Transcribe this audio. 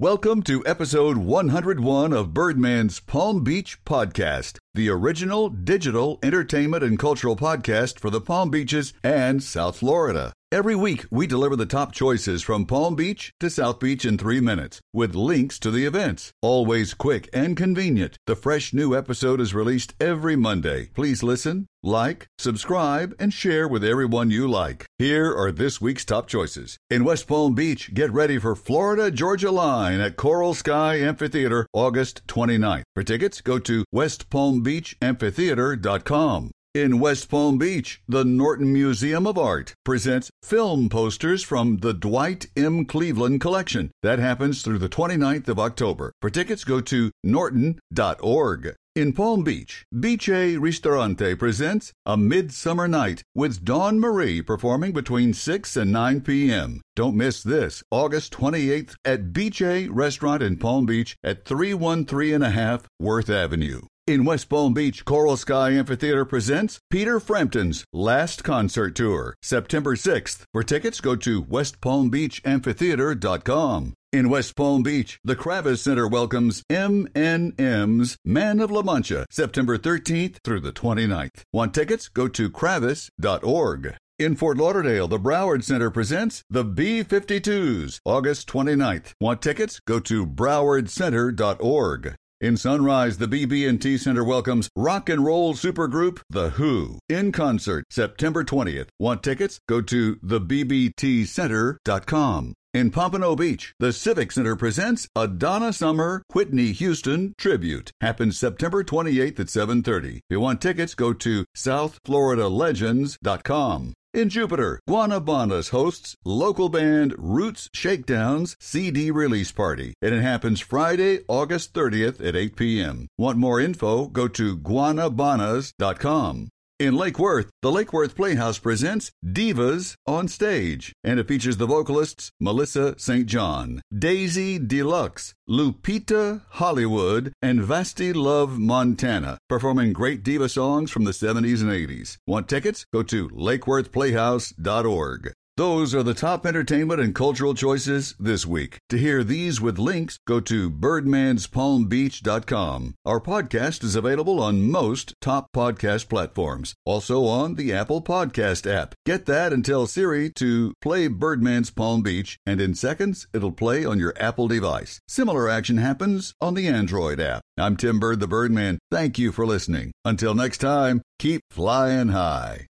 Welcome to episode 101 of Birdman's Palm Beach Podcast, the original digital entertainment and cultural podcast for the Palm Beaches and South Florida. Every week, we deliver the top choices from Palm Beach to South Beach in three minutes with links to the events. Always quick and convenient. The fresh new episode is released every Monday. Please listen, like, subscribe, and share with everyone you like. Here are this week's top choices. In West Palm Beach, get ready for Florida Georgia Line at Coral Sky Amphitheater August 29th. For tickets, go to westpalmbeachamphitheater.com. In West Palm Beach, the Norton Museum of Art presents film posters from the Dwight M. Cleveland Collection. That happens through the 29th of October. For tickets, go to norton.org. In Palm Beach, Bice Ristorante presents A Midsummer Night with Dawn Marie performing between 6 and 9 p.m. Don't miss this, August 28th at Bice Restaurant in Palm Beach at 313 and a half Worth Avenue. In West Palm Beach, Coral Sky Amphitheater presents Peter Frampton's Last Concert Tour, September 6th. For tickets, go to westpalmbeachamphitheater.com. In West Palm Beach, the Kravis Center welcomes MNM's Man of La Mancha, September 13th through the 29th. Want tickets? Go to kravis.org. In Fort Lauderdale, the Broward Center presents the B 52s, August 29th. Want tickets? Go to browardcenter.org. In Sunrise, the BB&T Center welcomes rock and roll supergroup The Who in concert September 20th. Want tickets? Go to thebbtcenter.com. In Pompano Beach, the Civic Center presents a Donna Summer Whitney Houston tribute. Happens September 28th at 7:30. If you want tickets, go to southfloridalegends.com. In Jupiter, Guanabanas hosts local band Roots Shakedowns CD release party, and it happens Friday, August 30th at 8 p.m. Want more info? Go to guanabanas.com. In Lake Worth, the Lake Worth Playhouse presents Divas on Stage, and it features the vocalists Melissa St. John, Daisy Deluxe, Lupita Hollywood, and Vasti Love Montana, performing great diva songs from the 70s and 80s. Want tickets? Go to lakeworthplayhouse.org. Those are the top entertainment and cultural choices this week. To hear these with links, go to birdmanspalmbeach.com. Our podcast is available on most top podcast platforms, also on the Apple Podcast app. Get that and tell Siri to play Birdman's Palm Beach, and in seconds, it'll play on your Apple device. Similar action happens on the Android app. I'm Tim Bird the Birdman. Thank you for listening. Until next time, keep flying high.